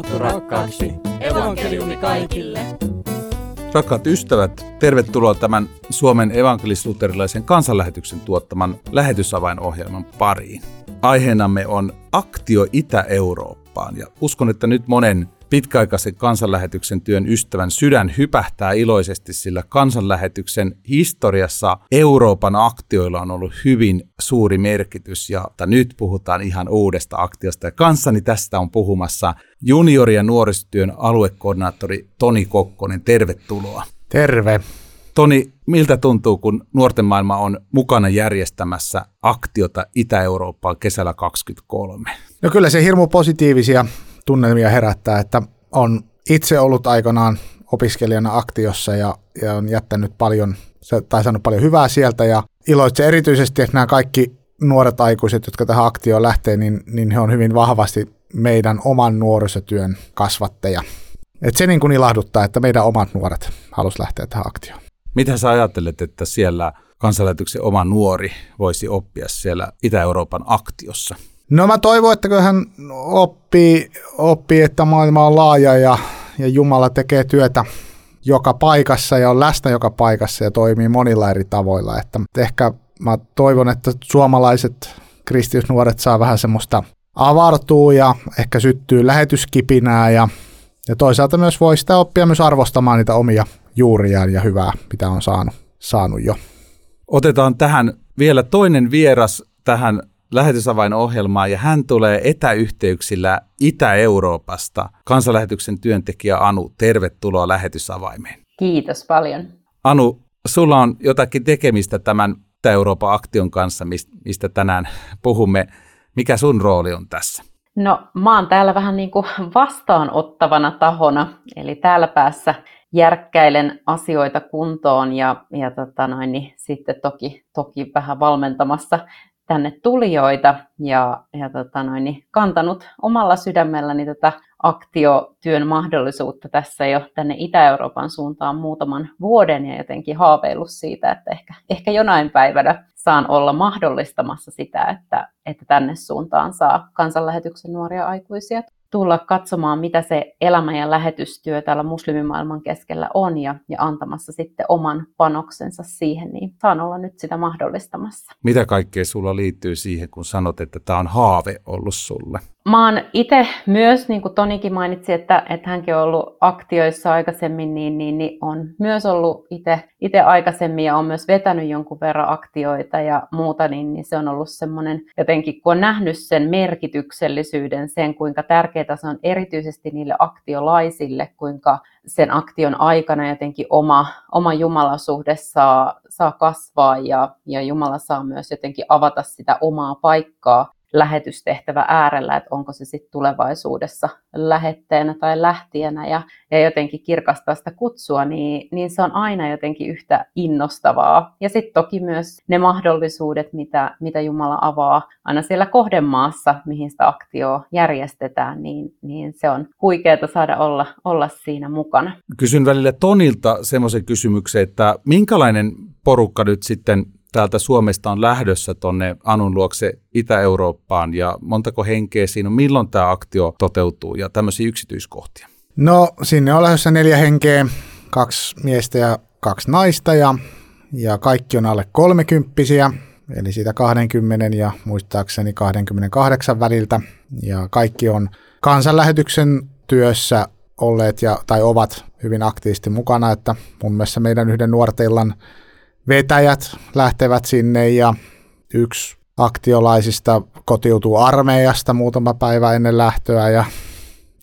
raamattu rakkaaksi. Evankeliumi kaikille. Rakkaat ystävät, tervetuloa tämän Suomen evankelis-luterilaisen kansanlähetyksen tuottaman lähetysavainohjelman pariin. Aiheenamme on Aktio Itä-Eurooppaan ja uskon, että nyt monen pitkäaikaisen kansanlähetyksen työn ystävän sydän hypähtää iloisesti, sillä kansanlähetyksen historiassa Euroopan aktioilla on ollut hyvin suuri merkitys ja nyt puhutaan ihan uudesta aktiosta. Ja kanssani tästä on puhumassa juniori- ja nuorisotyön aluekoordinaattori Toni Kokkonen. Tervetuloa. Terve. Toni, miltä tuntuu, kun nuorten maailma on mukana järjestämässä aktiota Itä-Eurooppaan kesällä 2023? No kyllä se hirmu positiivisia tunnelmia herättää, että on itse ollut aikanaan opiskelijana aktiossa ja, ja on jättänyt paljon, tai saanut paljon hyvää sieltä ja iloitse erityisesti, että nämä kaikki nuoret aikuiset, jotka tähän aktioon lähtee, niin, niin he on hyvin vahvasti meidän oman nuorisotyön kasvatteja. Et se niin kuin ilahduttaa, että meidän omat nuoret halus lähteä tähän aktioon. Mitä sä ajattelet, että siellä kansanlähetyksen oma nuori voisi oppia siellä Itä-Euroopan aktiossa? No mä toivon, että kun hän oppii, oppii, että maailma on laaja ja, ja Jumala tekee työtä joka paikassa ja on läsnä joka paikassa ja toimii monilla eri tavoilla. Että ehkä mä toivon, että suomalaiset kristillisnuoret saa vähän semmoista avartuu ja ehkä syttyy lähetyskipinää ja, ja toisaalta myös voi sitä oppia myös arvostamaan niitä omia juuriaan ja hyvää, mitä on saanut, saanut jo. Otetaan tähän vielä toinen vieras tähän lähetysavainohjelmaa ja hän tulee etäyhteyksillä Itä-Euroopasta. Kansanlähetyksen työntekijä Anu, tervetuloa lähetysavaimeen. Kiitos paljon. Anu, sulla on jotakin tekemistä tämän Itä-Euroopan aktion kanssa, mistä tänään puhumme. Mikä sun rooli on tässä? No mä oon täällä vähän niin kuin vastaanottavana tahona, eli täällä päässä järkkäilen asioita kuntoon ja, ja tota noin, niin sitten toki, toki vähän valmentamassa tänne tulijoita ja, ja tota noin, niin kantanut omalla sydämelläni tätä aktiotyön mahdollisuutta tässä jo tänne Itä-Euroopan suuntaan muutaman vuoden ja jotenkin haaveillut siitä, että ehkä, ehkä jonain päivänä saan olla mahdollistamassa sitä, että, että tänne suuntaan saa kansanlähetyksen nuoria aikuisia tulla katsomaan, mitä se elämä- ja lähetystyö täällä muslimimaailman keskellä on ja, ja antamassa sitten oman panoksensa siihen, niin saan olla nyt sitä mahdollistamassa. Mitä kaikkea sulla liittyy siihen, kun sanot, että tämä on haave ollut sulle? Mä oon itse myös, niin kuin Tonikin mainitsi, että, että hänkin on ollut aktioissa aikaisemmin, niin, niin, niin on myös ollut itse aikaisemmin ja on myös vetänyt jonkun verran aktioita ja muuta, niin, niin se on ollut semmoinen jotenkin, kun on nähnyt sen merkityksellisyyden, sen kuinka tärkeää se on erityisesti niille aktiolaisille, kuinka sen aktion aikana jotenkin oma, oma jumalasuhde saa, saa kasvaa ja, ja Jumala saa myös jotenkin avata sitä omaa paikkaa lähetystehtävä äärellä, että onko se sitten tulevaisuudessa lähetteenä tai lähtienä ja, ja jotenkin kirkastaa sitä kutsua, niin, niin se on aina jotenkin yhtä innostavaa. Ja sitten toki myös ne mahdollisuudet, mitä, mitä Jumala avaa aina siellä kohdemaassa, mihin sitä aktioa järjestetään, niin, niin se on huikeaa saada olla, olla siinä mukana. Kysyn välillä Tonilta semmoisen kysymyksen, että minkälainen porukka nyt sitten täältä Suomesta on lähdössä tuonne Anun luokse Itä-Eurooppaan ja montako henkeä siinä on, milloin tämä aktio toteutuu ja tämmöisiä yksityiskohtia? No sinne on lähdössä neljä henkeä, kaksi miestä ja kaksi naista ja, ja kaikki on alle kolmekymppisiä, eli siitä 20 ja muistaakseni 28 väliltä ja kaikki on kansanlähetyksen työssä olleet ja, tai ovat hyvin aktiivisesti mukana, että mun mielestä meidän yhden nuorteillan vetäjät lähtevät sinne ja yksi aktiolaisista kotiutuu armeijasta muutama päivä ennen lähtöä ja,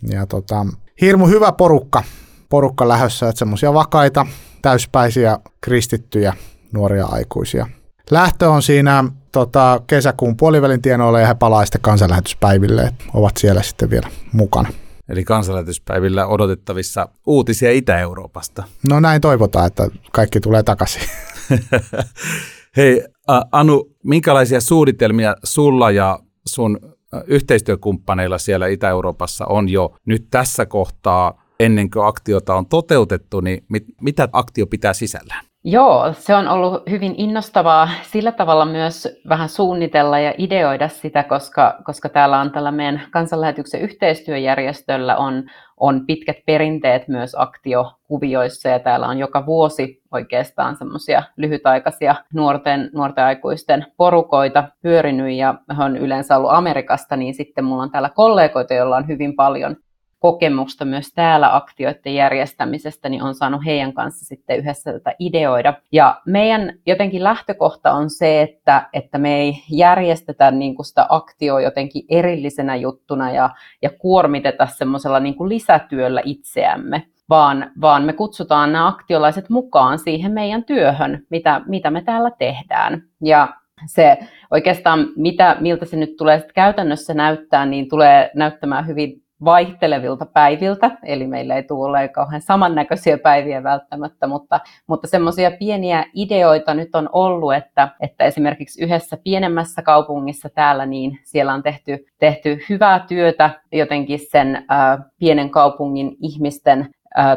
ja tota, hirmu hyvä porukka, porukka lähössä, että semmoisia vakaita, täyspäisiä, kristittyjä nuoria aikuisia. Lähtö on siinä tota, kesäkuun puolivälin tienoilla ja he palaa sitten kansanlähetyspäiville, että ovat siellä sitten vielä mukana. Eli kansanlähetyspäivillä odotettavissa uutisia Itä-Euroopasta. No näin toivotaan, että kaikki tulee takaisin. Hei Anu, minkälaisia suunnitelmia sulla ja sun yhteistyökumppaneilla siellä Itä-Euroopassa on jo nyt tässä kohtaa, ennen kuin aktiota on toteutettu, niin mit, mitä aktio pitää sisällään? Joo, se on ollut hyvin innostavaa sillä tavalla myös vähän suunnitella ja ideoida sitä, koska, koska täällä on tällä meidän kansanlähetyksen yhteistyöjärjestöllä on, on pitkät perinteet myös aktiokuvioissa ja täällä on joka vuosi oikeastaan semmoisia lyhytaikaisia nuorten, nuorten aikuisten porukoita pyörinyt ja on yleensä ollut Amerikasta, niin sitten mulla on täällä kollegoita, joilla on hyvin paljon kokemusta myös täällä aktioiden järjestämisestä, niin on saanut heidän kanssa sitten yhdessä tätä ideoida. Ja meidän jotenkin lähtökohta on se, että, että me ei järjestetä niin kuin sitä aktioa jotenkin erillisenä juttuna ja, ja kuormiteta semmoisella niin kuin lisätyöllä itseämme, vaan, vaan me kutsutaan nämä aktiolaiset mukaan siihen meidän työhön, mitä, mitä me täällä tehdään. Ja se oikeastaan, mitä, miltä se nyt tulee käytännössä näyttää, niin tulee näyttämään hyvin vaihtelevilta päiviltä, eli meillä ei tule kauhean samannäköisiä päiviä välttämättä, mutta, mutta semmoisia pieniä ideoita nyt on ollut, että, että esimerkiksi yhdessä pienemmässä kaupungissa täällä, niin siellä on tehty, tehty hyvää työtä jotenkin sen äh, pienen kaupungin ihmisten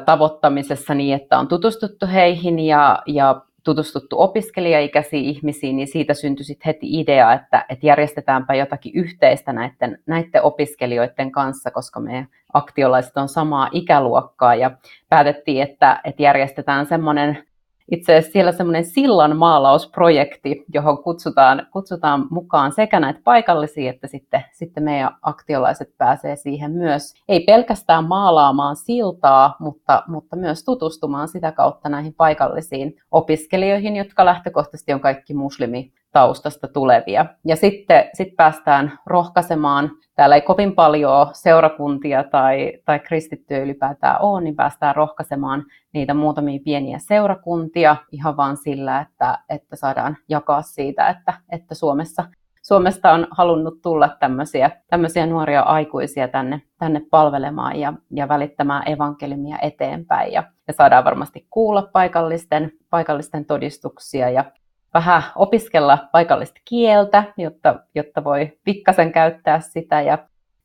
tavoittamisessa niin, että on tutustuttu heihin ja, ja tutustuttu opiskelijaikäisiin ihmisiin, niin siitä syntyi sitten heti idea, että, että järjestetäänpä jotakin yhteistä näiden, näiden opiskelijoiden kanssa, koska meidän aktiolaiset on samaa ikäluokkaa. Ja päätettiin, että, että järjestetään semmoinen itse asiassa siellä semmoinen sillan maalausprojekti, johon kutsutaan, kutsutaan mukaan sekä näitä paikallisia, että sitten, sitten meidän aktiolaiset pääsee siihen myös. Ei pelkästään maalaamaan siltaa, mutta, mutta myös tutustumaan sitä kautta näihin paikallisiin opiskelijoihin, jotka lähtökohtaisesti on kaikki muslimi taustasta tulevia. Ja sitten sit päästään rohkaisemaan, täällä ei kovin paljon seurakuntia tai, tai kristittyjä ylipäätään ole, niin päästään rohkaisemaan niitä muutamia pieniä seurakuntia ihan vain sillä, että, että saadaan jakaa siitä, että, että Suomessa Suomesta on halunnut tulla tämmöisiä, tämmöisiä nuoria aikuisia tänne, tänne palvelemaan ja, ja välittämään evankelimia eteenpäin. Ja, ja saadaan varmasti kuulla paikallisten, paikallisten todistuksia ja vähän opiskella paikallista kieltä, jotta, jotta voi pikkasen käyttää sitä ja,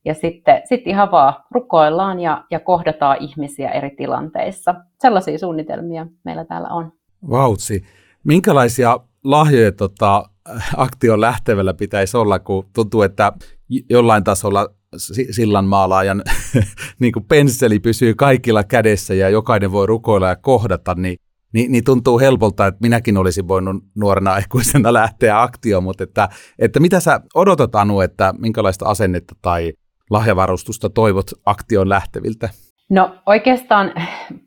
ja sitten sit ihan vaan rukoillaan ja, ja kohdataan ihmisiä eri tilanteissa. Sellaisia suunnitelmia meillä täällä on. Vautsi. Minkälaisia lahjoja tota, aktion lähtevällä pitäisi olla, kun tuntuu, että jollain tasolla sillanmaalaajan niin kuin pensseli pysyy kaikilla kädessä ja jokainen voi rukoilla ja kohdata, niin niin, niin tuntuu helpolta, että minäkin olisin voinut nuorena aikuisena lähteä aktioon, mutta että, että mitä sä odotat Anu, että minkälaista asennetta tai lahjavarustusta toivot aktion lähteviltä? No oikeastaan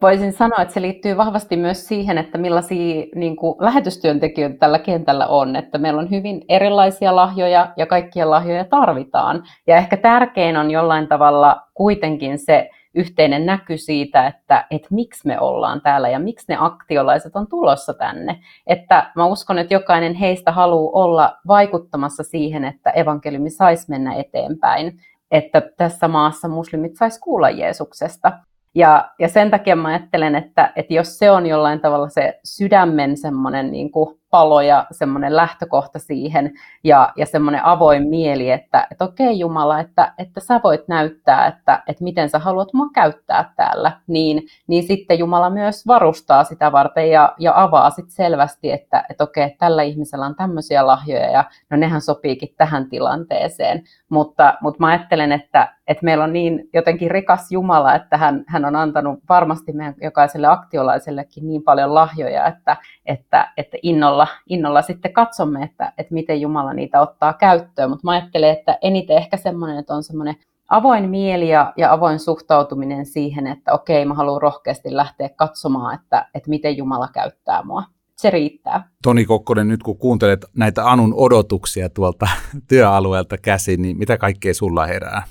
voisin sanoa, että se liittyy vahvasti myös siihen, että millaisia niin kuin, lähetystyöntekijöitä tällä kentällä on. Että meillä on hyvin erilaisia lahjoja ja kaikkia lahjoja tarvitaan. Ja ehkä tärkein on jollain tavalla kuitenkin se yhteinen näky siitä, että, että miksi me ollaan täällä ja miksi ne aktiolaiset on tulossa tänne. Että mä uskon, että jokainen heistä haluaa olla vaikuttamassa siihen, että evankeliumi saisi mennä eteenpäin, että tässä maassa muslimit saisi kuulla Jeesuksesta. Ja, ja sen takia mä ajattelen, että, että jos se on jollain tavalla se sydämen semmoinen niin kuin palo ja semmoinen lähtökohta siihen ja, ja semmoinen avoin mieli, että, että okei Jumala, että, että sä voit näyttää, että, että miten sä haluat mua käyttää täällä, niin, niin sitten Jumala myös varustaa sitä varten ja, ja avaa sitten selvästi, että, että okei, tällä ihmisellä on tämmöisiä lahjoja ja no nehän sopiikin tähän tilanteeseen, mutta, mutta mä ajattelen, että, että meillä on niin jotenkin rikas Jumala, että hän, hän on antanut varmasti meidän jokaiselle aktiolaisellekin niin paljon lahjoja, että, että, että innolla, innolla sitten katsomme, että, että miten Jumala niitä ottaa käyttöön. Mutta mä ajattelen, että eniten ehkä semmoinen, että on semmoinen avoin mieli ja, ja avoin suhtautuminen siihen, että okei, mä haluan rohkeasti lähteä katsomaan, että, että miten Jumala käyttää mua. Se riittää. Toni Kokkonen, nyt kun kuuntelet näitä Anun odotuksia tuolta työalueelta käsin, niin mitä kaikkea sulla herää?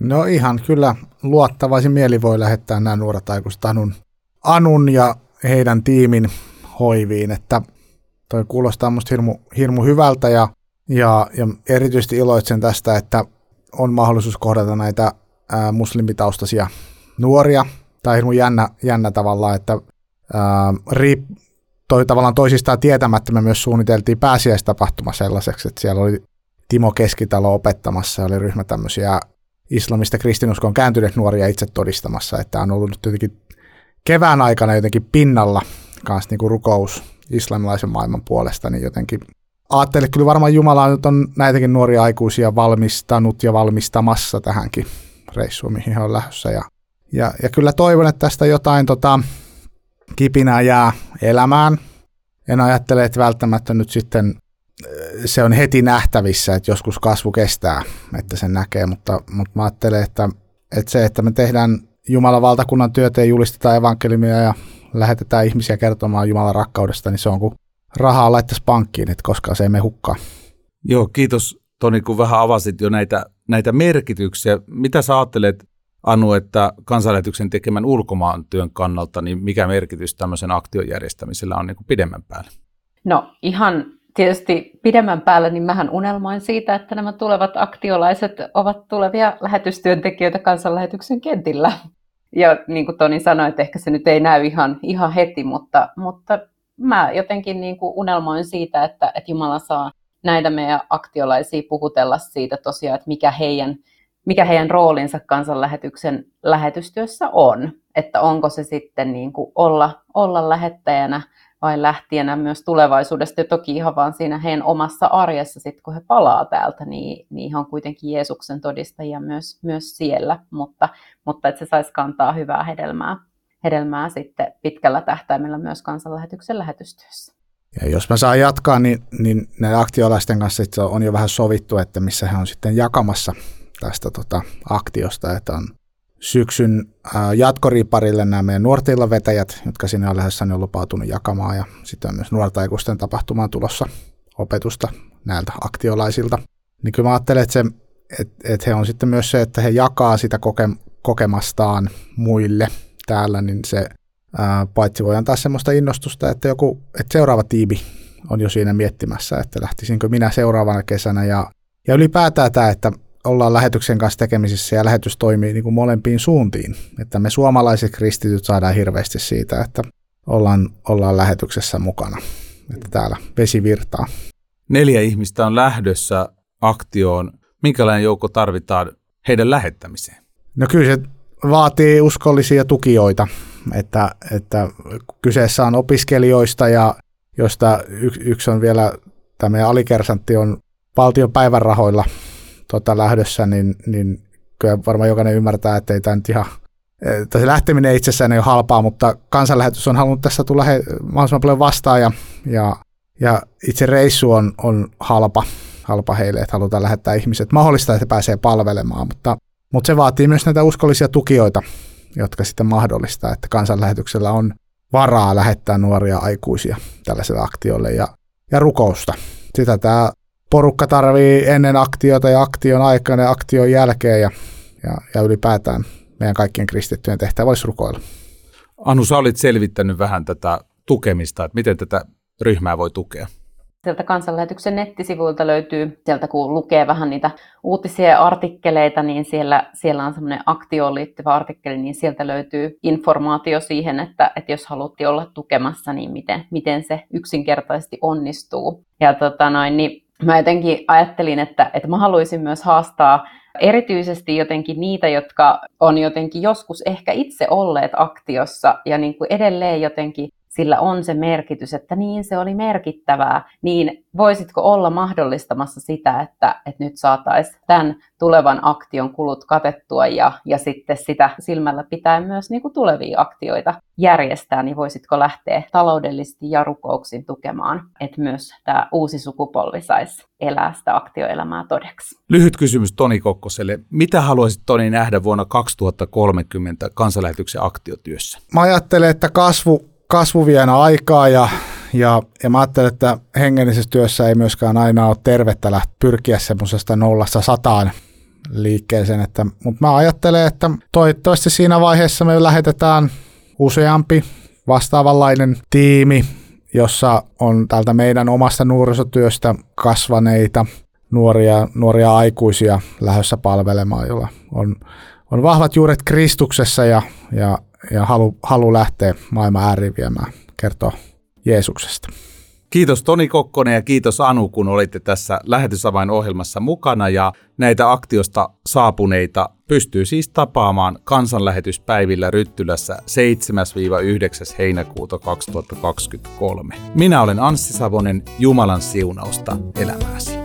No ihan kyllä luottavaisin mieli voi lähettää nämä nuoret aikuiset Anun, Anun ja heidän tiimin hoiviin, että toi kuulostaa musta hirmu, hirmu hyvältä ja, ja, ja erityisesti iloitsen tästä, että on mahdollisuus kohdata näitä ää, muslimitaustaisia nuoria. Tämä on hirmu jännä, jännä tavalla, että ää, riip, toi, tavallaan toisistaan tietämättä me myös suunniteltiin pääsiäistapahtuma sellaiseksi, että siellä oli Timo Keskitalo opettamassa oli ryhmä tämmöisiä islamista kristinuskoon kääntyneet nuoria itse todistamassa, että on ollut nyt jotenkin kevään aikana jotenkin pinnalla kanssa niin kuin rukous islamilaisen maailman puolesta, niin jotenkin ajattelin, että kyllä varmaan Jumala nyt on näitäkin nuoria aikuisia valmistanut ja valmistamassa tähänkin reissuun, mihin he on lähdössä. Ja, ja, ja kyllä toivon, että tästä jotain tota, kipinää jää elämään. En ajattele, että välttämättä nyt sitten se on heti nähtävissä, että joskus kasvu kestää, että sen näkee, mutta, mutta mä ajattelen, että, että se, että me tehdään Jumalan valtakunnan työtä ja julistetaan evankeliumia ja lähetetään ihmisiä kertomaan Jumalan rakkaudesta, niin se on kuin rahaa laittaisi pankkiin, että koskaan se ei mene hukkaan. Joo, kiitos Toni, kun vähän avasit jo näitä, näitä merkityksiä. Mitä sä ajattelet, Anu, että kansanlähetyksen tekemän ulkomaan työn kannalta, niin mikä merkitys tämmöisen aktion järjestämisellä on niin kuin pidemmän päälle? No ihan tietysti pidemmän päälle, niin mähän unelmoin siitä, että nämä tulevat aktiolaiset ovat tulevia lähetystyöntekijöitä kansanlähetyksen kentillä. Ja niin kuin Toni sanoi, että ehkä se nyt ei näy ihan, ihan heti, mutta, mutta mä jotenkin niin kuin unelmoin siitä, että, että Jumala saa näitä meidän aktiolaisia puhutella siitä tosiaan, että mikä heidän, mikä heidän roolinsa kansanlähetyksen lähetystyössä on. Että onko se sitten niin kuin olla, olla lähettäjänä vai lähtienä myös tulevaisuudesta ja toki ihan vaan siinä heidän omassa arjessa sitten kun he palaa täältä, niin, niin on kuitenkin Jeesuksen todistajia myös, myös siellä, mutta, mutta että se saisi kantaa hyvää hedelmää, hedelmää sitten pitkällä tähtäimellä myös kansanlähetyksen lähetystyössä. Ja jos mä saan jatkaa, niin, niin näiden aktiolaisten kanssa on jo vähän sovittu, että missä he on sitten jakamassa tästä tota, aktiosta, että on syksyn jatkoriparille nämä meidän nuortilla vetäjät, jotka sinne on lähdössä on lupautunut jakamaan ja sitten on myös nuortaikuisten tapahtumaan tulossa opetusta näiltä aktiolaisilta. Niin kyllä mä ajattelen, että, se, että, että he on sitten myös se, että he jakaa sitä koke, kokemastaan muille täällä, niin se ää, paitsi voi antaa semmoista innostusta, että, joku, että seuraava tiimi on jo siinä miettimässä, että lähtisinkö minä seuraavana kesänä ja, ja ylipäätään tämä, että ollaan lähetyksen kanssa tekemisissä ja lähetys toimii niin kuin molempiin suuntiin. Että me suomalaiset kristityt saadaan hirveästi siitä, että ollaan, ollaan lähetyksessä mukana. Että täällä vesi virtaa. Neljä ihmistä on lähdössä aktioon. Minkälainen joukko tarvitaan heidän lähettämiseen? No kyllä se vaatii uskollisia tukijoita, että, että kyseessä on opiskelijoista ja josta yksi on vielä, tämä meidän alikersantti on valtion päivärahoilla tota, lähdössä, niin, niin kyllä varmaan jokainen ymmärtää, että ei tämä nyt ihan se lähteminen itsessään ei ole halpaa, mutta kansanlähetys on halunnut tässä tulla he, mahdollisimman paljon vastaan ja, ja, ja itse reissu on, on halpa, halpa heille, että halutaan lähettää ihmiset. Mahdollista, että pääsee palvelemaan, mutta, mutta se vaatii myös näitä uskollisia tukijoita, jotka sitten mahdollistaa, että kansanlähetyksellä on varaa lähettää nuoria aikuisia tällaiselle aktiolle ja, ja rukousta. Sitä tämä porukka tarvii ennen aktiota ja aktion aikana ja aktion jälkeen ja, ja, ja ylipäätään meidän kaikkien kristittyjen tehtävä olisi rukoilla. Anu, sä olit selvittänyt vähän tätä tukemista, että miten tätä ryhmää voi tukea. Sieltä kansanlähetyksen nettisivuilta löytyy, sieltä kun lukee vähän niitä uutisia ja artikkeleita, niin siellä, siellä on semmoinen aktioon liittyvä artikkeli, niin sieltä löytyy informaatio siihen, että, että jos halutti olla tukemassa, niin miten, miten se yksinkertaisesti onnistuu. Ja tota noin, niin mä jotenkin ajattelin, että, että mä haluaisin myös haastaa erityisesti jotenkin niitä, jotka on jotenkin joskus ehkä itse olleet aktiossa ja niin kuin edelleen jotenkin sillä on se merkitys, että niin se oli merkittävää, niin voisitko olla mahdollistamassa sitä, että, että nyt saataisiin tämän tulevan aktion kulut katettua ja, ja sitten sitä silmällä pitää myös niin kuin tulevia aktioita järjestää, niin voisitko lähteä taloudellisesti ja rukouksin tukemaan, että myös tämä uusi sukupolvi saisi elää sitä aktioelämää todeksi. Lyhyt kysymys Toni Kokkoselle. Mitä haluaisit Toni nähdä vuonna 2030 kansanlähetyksen aktiotyössä? Mä ajattelen, että kasvu kasvuviena aikaa ja, ja, ja mä ajattelen, että hengellisessä työssä ei myöskään aina ole tervettä lähteä pyrkiä semmoisesta nollasta sataan liikkeeseen, että, mutta mä ajattelen, että toivottavasti siinä vaiheessa me lähetetään useampi vastaavanlainen tiimi, jossa on täältä meidän omasta nuorisotyöstä kasvaneita nuoria, nuoria aikuisia lähdössä palvelemaan, jolla on, on vahvat juuret Kristuksessa ja, ja ja halu, halu lähteä maailman ääriin viemään, kertoa Jeesuksesta. Kiitos Toni Kokkonen ja kiitos Anu, kun olitte tässä lähetysavainohjelmassa mukana ja näitä aktiosta saapuneita pystyy siis tapaamaan kansanlähetyspäivillä Ryttylässä 7-9. heinäkuuta 2023. Minä olen Anssi Savonen, Jumalan siunausta elämääsi.